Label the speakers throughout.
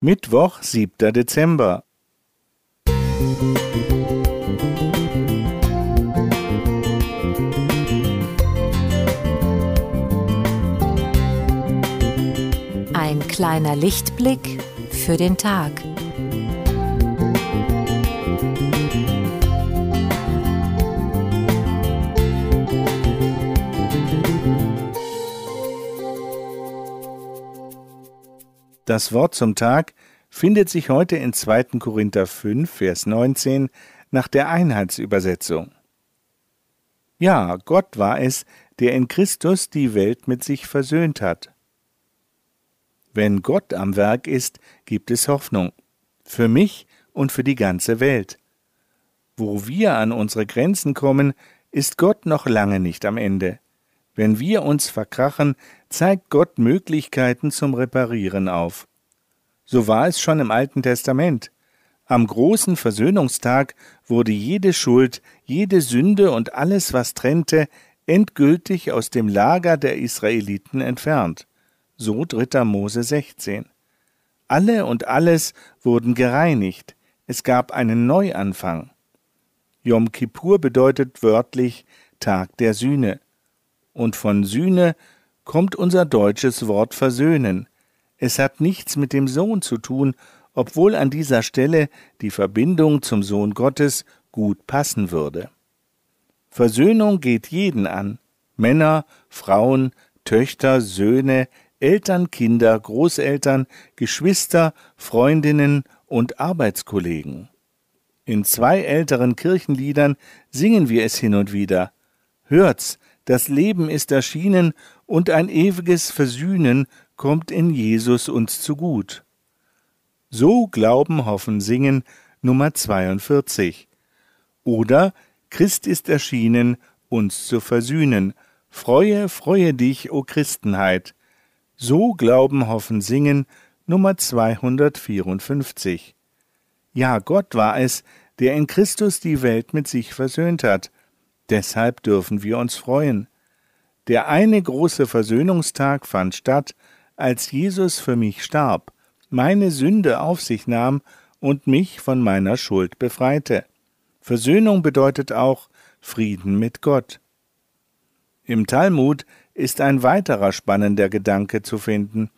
Speaker 1: Mittwoch, 7. Dezember.
Speaker 2: Ein kleiner Lichtblick für den Tag.
Speaker 1: Das Wort zum Tag findet sich heute in 2. Korinther 5, Vers 19 nach der Einheitsübersetzung. Ja, Gott war es, der in Christus die Welt mit sich versöhnt hat. Wenn Gott am Werk ist, gibt es Hoffnung. Für mich und für die ganze Welt. Wo wir an unsere Grenzen kommen, ist Gott noch lange nicht am Ende. Wenn wir uns verkrachen, zeigt Gott Möglichkeiten zum Reparieren auf. So war es schon im Alten Testament. Am großen Versöhnungstag wurde jede Schuld, jede Sünde und alles, was trennte, endgültig aus dem Lager der Israeliten entfernt. So 3. Mose 16. Alle und alles wurden gereinigt. Es gab einen Neuanfang. Yom Kippur bedeutet wörtlich Tag der Sühne. Und von Sühne kommt unser deutsches Wort versöhnen. Es hat nichts mit dem Sohn zu tun, obwohl an dieser Stelle die Verbindung zum Sohn Gottes gut passen würde. Versöhnung geht jeden an. Männer, Frauen, Töchter, Söhne, Eltern, Kinder, Großeltern, Geschwister, Freundinnen und Arbeitskollegen. In zwei älteren Kirchenliedern singen wir es hin und wieder. Hört's, das Leben ist erschienen und ein ewiges Versühnen kommt in Jesus uns zu gut. So Glauben, Hoffen, Singen Nummer 42. Oder Christ ist erschienen, uns zu versühnen. Freue, freue dich, o Christenheit. So Glauben, Hoffen, Singen Nummer 254. Ja, Gott war es, der in Christus die Welt mit sich versöhnt hat. Deshalb dürfen wir uns freuen. Der eine große Versöhnungstag fand statt, als Jesus für mich starb, meine Sünde auf sich nahm und mich von meiner Schuld befreite. Versöhnung bedeutet auch Frieden mit Gott. Im Talmud ist ein weiterer spannender Gedanke zu finden.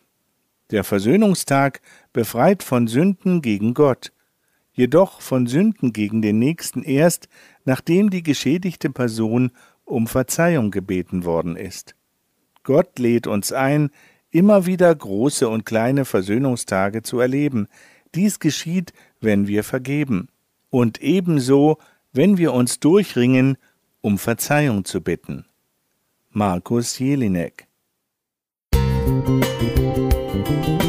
Speaker 1: Der Versöhnungstag befreit von Sünden gegen Gott, jedoch von Sünden gegen den Nächsten erst, nachdem die geschädigte Person um Verzeihung gebeten worden ist. Gott lädt uns ein, immer wieder große und kleine Versöhnungstage zu erleben. Dies geschieht, wenn wir vergeben. Und ebenso, wenn wir uns durchringen, um Verzeihung zu bitten. Markus Jelinek Musik